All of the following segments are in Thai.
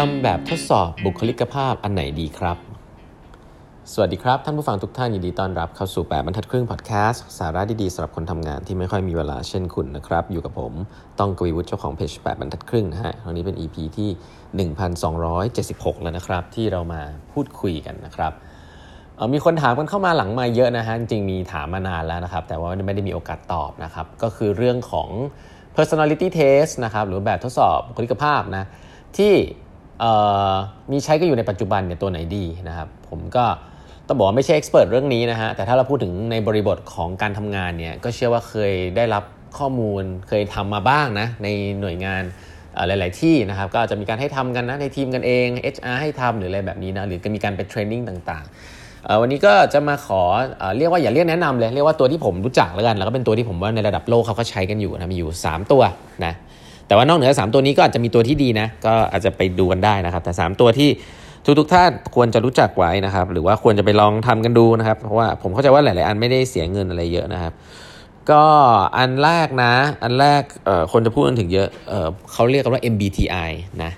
ทำแบบทดสอบบุคลิกภาพอันไหนดีครับ สวัสดีครับ ท่านผู้ฟังทุกท่านยินดีต้อนรับเข้าสู่ 8บรรทัดครึ่งพอดแคสต์สาระดีๆสำหรับคนทำงานที่ไม่ค่อยมีเวลาเช่นคุณนะครับ อยู่กับผมต้องกวีวุฒิเจ้าของเพจ8บรรทัดครึ่งนะฮะครั้งนี้เป็น EP ที่ 1276 แล้วนะครับ ที่เรามาพูดคุยกันนะครับมีคนถามกันเข้ามาหลังมาเยอะนะฮะจริงมีถามมานานแล้วนะครับ แต่ว่าไม่ได้มีโอกาสตอบนะครับก็คือเรื่องของ personality test นะครับหรือแบบทดสอบบุคลิกภาพนะที่ มีใช้ก็อยู่ในปัจจุบันเนี่ยตัวไหนดีนะครับผมก็ต้องบอกว่าไม่ใช่เอ็กซ์เพรสเรื่องนี้นะฮะแต่ถ้าเราพูดถึงในบริบทของการทำงานเนี่ยก็เชื่อว่าเคยได้รับข้อมูลเคยทำมาบ้างนะในหน่วยงานหลาย ๆ ที่นะครับก็จะมีการให้ทำกันนะในทีมกันเอง HR ให้ทำหรืออะไรแบบนี้นะหรือมีการไปเทรนนิ่งต่าง ๆ วันนี้ก็จะมาขอเรียกว่าอย่าเรียกแนะนำเลย เรียกว่าตัวที่ผมรู้จักแล้วกัน แล้วก็เป็นตัวที่ผมว่าในระดับโลกเขาก็ใช้กันอยู่นะมีอยู่ 3 ตัวนะ แต่ว่านอกเหนือสามตัวนี้ก็อาจจะมีตัวที่ดีนะ ก็อาจจะไปดูกันได้นะครับ แต่ 3 ตัวที่ทุกทุกท่านควรจะรู้จักไว้นะครับ หรือว่าควรจะไปลองทำกันดูนะครับ เพราะว่าผมเข้าใจว่าหลาย ๆ อันไม่ได้เสียเงินอะไรเยอะนะครับ ก็อันแรกนะ อันแรกคนจะพูดกันถึงเยอะเเขาเรียกกันว่า MBTI นะ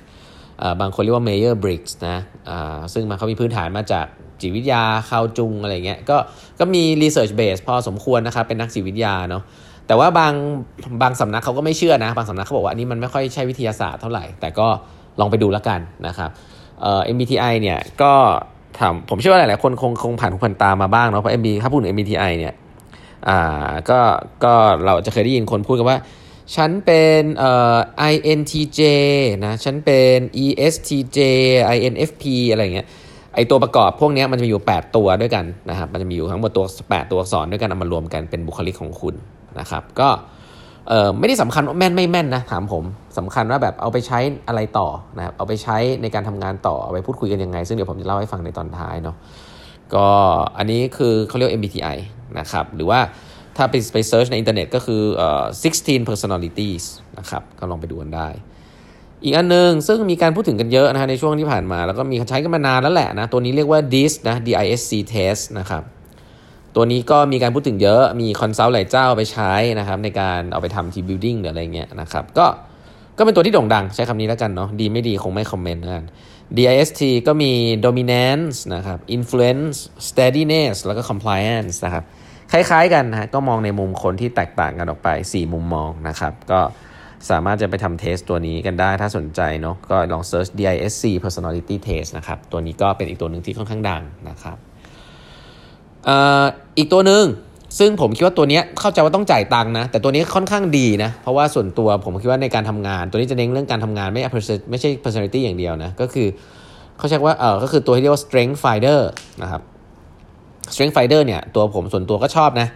บางคนเรียกว่า Mayer Briggs นะซึ่งมันเขามีพื้นฐานมาจากจิตวิทยาคาวจุงอะไรเงี้ย ก็ก็มี research base พอสมควรนะครับ เป็นนักจิตวิทยาเนาะ แต่ว่าบางบางสำนักเขาก็ไม่เชื่อนะ บางสำนักเขาบอกว่าอันนี้มันไม่ค่อยใช่วิทยาศาสตร์เท่าไหร่ แต่ก็ลองไปดูแล้วกันนะครับเอ่อ MBTI เนี่ยก็ถามผมเชื่อว่าหลายๆคนคงคงผ่านผ่านตามาบ้างเนาะเพราะ MB ถ้าพูดถึง MBTI เนี่ยอ่าก็ก็เราจะเคยได้ยินคนพูดกันว่า ฉันเป็นเอ่อ INTJ นะฉันเป็น ESTJ INFP อะไรเงี้ยไอตัวประกอบพวกนี้มันจะมีอยู่ 8 ตัวด้วยกันนะครับมันจะมีอยู่ทั้งหมดตัว 8 ตัวอักษรด้วยกันเอามารวมกันเป็นบุคลิกของคุณ นะครับ ก็ไม่ได้สำคัญว่าแม่นไม่แม่นนะถามผมสำคัญว่าแบบเอาไปใช้อะไรต่อนะครับเอาไปใช้ในการทำงานต่อเอาไปพูดคุยกันยังไง ซึ่งเดี๋ยวผมจะเล่าให้ฟังในตอนท้ายเนาะก็อันนี้คือเขาเรียก MBTI นะครับหรือว่าถ้าไปไป search ในอินเทอร์เน็ตก็คือเอ่อ16 personalities นะครับก็ลองไปดูกันได้ อีกอันนึงซึ่งมีการพูดถึงกันเยอะนะฮะในช่วงที่ผ่านมา แล้วก็มีใช้กันมานานแล้วแหละนะตัวนี้เรียกว่า DISC นะ DISC test นะครับ ตัวนี้ก็มีการพูดถึงเยอะ มี consult หลายเจ้าไปใช้นะครับในการเอาไปทำ team building หรืออะไรเงี้ยนะครับ ก็ก็เป็นตัวที่โด่งดังใช้คำนี้แล้วกันเนาะ ดีไม่ดีคงไม่คอมเมนต์กัน DISC ก็มี dominance นะครับ influence steadiness แล้วก็ compliance นะครับ คล้ายๆกันนะก็มองในมุมคนที่แตกต่างกันออกไป 4 มุมมองนะครับ ก็สามารถจะไปทำเทสตัวนี้กันได้ถ้าสนใจเนาะก็ลอง search DISC personality test นะครับ ตัวนี้ก็เป็นอีกตัวหนึ่งที่ค่อนข้างดังนะครับ อีกตัวหนึ่งซึ่งผมคิดว่าตัวนี้เข้าใจว่าต้องจ่ายตังค์นะ แต่ตัวนี้ค่อนข้างดีนะ เพราะว่าส่วนตัวผมคิดว่าในการทำงาน ตัวนี้จะเน้นเรื่องการทำงานไม่ไม่ใช่ personality อย่างเดียวนะ ก็คือเขาใช้ว่าเออก็คือตัวที่เรียกว่า strength finder นะครับ strength finder เนี่ยตัวผมส่วนตัวก็ชอบนะ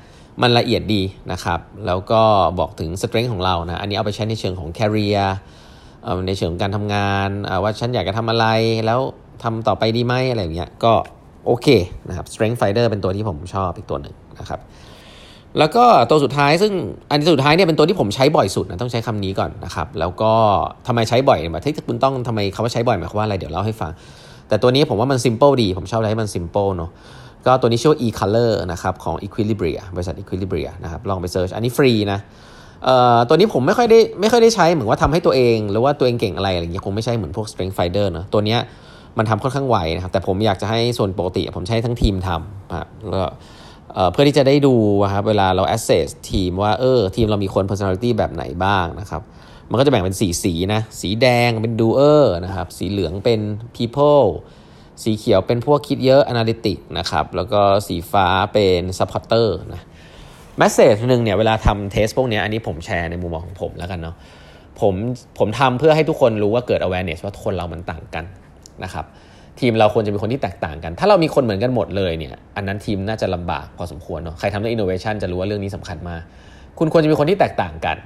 มันละเอียดดีนะครับ แล้วก็บอกถึง strength ของเรานะ อันนี้เอาไปใช้ในเชิงของ career ในเชิงการทำงานว่าฉันอยากจะทำอะไรแล้วทำต่อไปดีไหมอะไรอย่างเงี้ยก็ โอเคนะครับ strength finder เป็นตัวที่ผมชอบอีกตัวหนึ่งนะครับ แล้วก็ตัวสุดท้ายซึ่งอันสุดท้ายเนี่ยเป็นตัวที่ผมใช้บ่อยสุดนะต้องใช้คำนี้ก่อนนะครับ แล้วก็ทำไมใช้บ่อยแบบที่คุณต้องทำไมคาว่าใช้บ่อยหมายความว่าอะไรเดี๋ยวเล่าให้ฟัง แต่ตัวนี้ผมว่ามัน simple ดี ผมชอบอะไรให้มัน simple เนาะก็ตัวนี้ชื่อว่า e-color นะครับของ equilibria บริษัท equilibria นะครับลองไปเซิร์ชอันนี้ฟรีนะเอ่อตัวนี้ผมไม่ค่อยได้ไม่ค่อยได้ใช้เหมือนว่าทำให้ตัวเอง หรือว่าตัวเองเก่งอะไรอะไรอย่างเงี้ยคงไม่ใช่เหมือนพวก strength finder เนาะตัวเนี้ย มันทำค่อนข้างไวนะครับ แต่ผมอยากจะให้ส่วนปกติ ผมใช้ทั้งทีมทำครับแล้วเพื่อที่จะได้ดูครับเวลาเรา assess ทีมว่าเออทีมเรามีคน personality แบบไหนบ้างนะครับมันก็จะแบ่งเป็นสีสีนะ สีแดงเป็น doer นะครับ สีเหลืองเป็น people สีเขียวเป็นพวกคิดเยอะ analytic นะครับ แล้วก็สีฟ้าเป็น supporter นะ message หนึ่งเนี่ยเวลาทำเทสพวกนี้อันนี้ผมแชร์ในมุมมองของผมแล้วกันเนาะผมผมทำเพื่อให้ทุกคนรู้ว่าเกิด awareness ว่าคนเรามันต่างกัน นะครับทีมเราควรจะเป็นคนที่แตกต่างกัน ถ้าเรามีคนเหมือนกันหมดเลยเนี่ย อันนั้นทีมน่าจะลำบากพอสมควรเนาะ ใครทำเรื่องอินโนเวชันจะรู้ว่าเรื่องนี้สำคัญมาก คุณควรจะมีคนที่แตกต่างกัน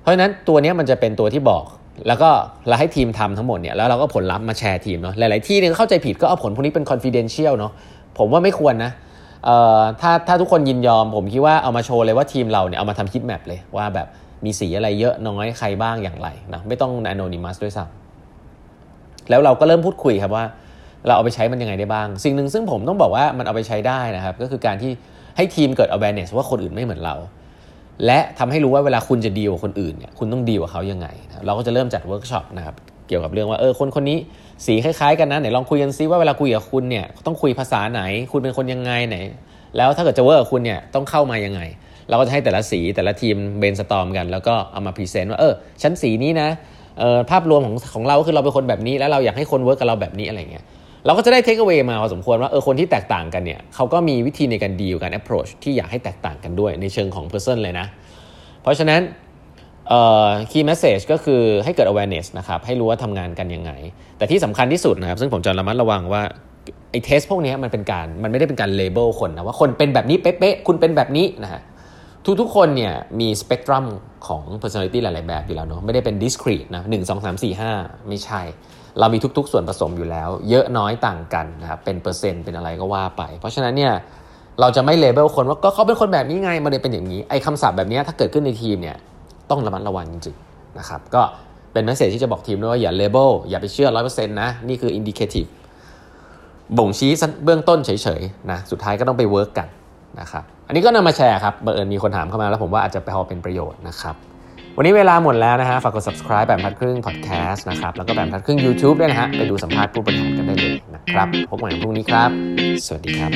เพราะฉะนั้นตัวนี้มันจะเป็นตัวที่บอก แล้วก็เราให้ทีมทำทั้งหมดเนี่ย แล้วเราก็ผลลัพธ์มาแชร์ทีมเนาะ หลาย ๆ ที่เนี่ยเข้าใจผิดก็เอาผลพวกนี้เป็น confidential เนาะ ผมว่าไม่ควรนะเอ่อถ้าถ้าทุกคนยินยอม ผมคิดว่าเอามาโชว์เลยว่าทีมเราเนี่ยเอามาทำคิดแมปเลยว่าแบบมีสีอะไรเยอะน้อยใครบ้างอย่างไรนะ ไม่ต้อง anonymous ด้วยซ้ำ แล้วเราก็เริ่มพูดคุยครับว่า เราเอาไปใช้มันยังไงได้บ้าง สิ่งหนึ่งซึ่งผมต้องบอกว่ามันเอาไปใช้ได้นะครับ ก็คือการที่ให้ทีมเกิด awareness ว่าคนอื่นไม่เหมือนเรา และทำให้รู้ว่าเวลาคุณจะดีลกับคนอื่นเนี่ยคุณต้องดีลกับเขายังไง เราก็จะเริ่มจัดเวิร์กช็อปนะครับเกี่ยวกับเรื่องว่าเออคนคนนี้สีคล้ายๆกันนะไหนลองคุยกันซิว่าเวลาคุยกับคุณเนี่ยต้องคุยภาษาไหน คุณเป็นคนยังไงไหน แล้วถ้าเกิดจะ work คุณเนี่ยต้องเข้ามายังไง เราก็จะให้แต่ละสีแต่ละทีม brainstorm กัน แล้วก็เอามา present ว่าเออชั้นสีนี้นะ ภาพรวมของของเราคือเราเป็นคนแบบนี้ แล้วเราอยากให้คน work กับเราแบบนี้อะไรเงี้ยเราก็จะได้เทคเอาไว้มาพอสมควรว่าเออคนที่แตกต่างกันเนี่ยเขาก็มีวิธีในการดีลการ approach ที่อยากให้แตกต่างกันด้วยในเชิงของ person เลยนะ เพราะฉะนั้น key message ก็คือให้เกิด awareness นะครับ ให้รู้ว่าทำงานกันยังไง แต่ที่สำคัญที่สุดนะครับ ซึ่งผมจะระมัดระวังว่าไอ้เทสพวกนี้มันเป็นการมันไม่ได้เป็นการ label คนนะว่าคนเป็นแบบนี้เป๊ะๆคุณเป็นแบบนี้นะฮะ ทุกๆคนเนี่ยมีสเปกตรัมของ personality หลาย ๆ แบบอยู่แล้วเนาะไม่ได้เป็น discrete นะหนึ่งสองสามสี่ห้าไม่ใช่ เรามีทุก ๆ ส่วนผสมอยู่แล้ว เยอะน้อยต่างกันนะครับเป็นเปอร์เซ็นต์เป็นอะไรก็ว่าไป เพราะฉะนั้นเนี่ยเราจะไม่ label คนว่าก็เขาเป็นคนแบบนี้ไงมันเลยเป็นอย่างนี้ไอ้คำศัพท์แบบนี้ถ้าเกิดขึ้นในทีมเนี่ยต้องระมัดระวังจริงๆนะครับก็เป็น message ที่จะบอกทีมด้วยว่าอย่า label อย่าไปเชื่อร้อยเปอร์เซ็นต์นะนี่คือ indicative บ่งชี้เบื้องต้นเฉยๆนะสุดท้ายก็ต้องไป work กัน นะครับอันนี้ก็นำมาแชร์ครับบังเอิญมีคนถามเข้ามาแล้วผมว่าอาจจะไปพอเป็นประโยชน์นะครับวันนี้เวลาหมดแล้วนะฮะฝากกด subscribe แบบพัดครึ่ง podcast นะครับแล้วก็แบบพัดครึ่ง YouTube ด้วยนะฮะไปดูสัมภาษณ์ผู้บริหารกันได้เลยนะครับพบกันพรุ่งนี้ครับ สวัสดีครับ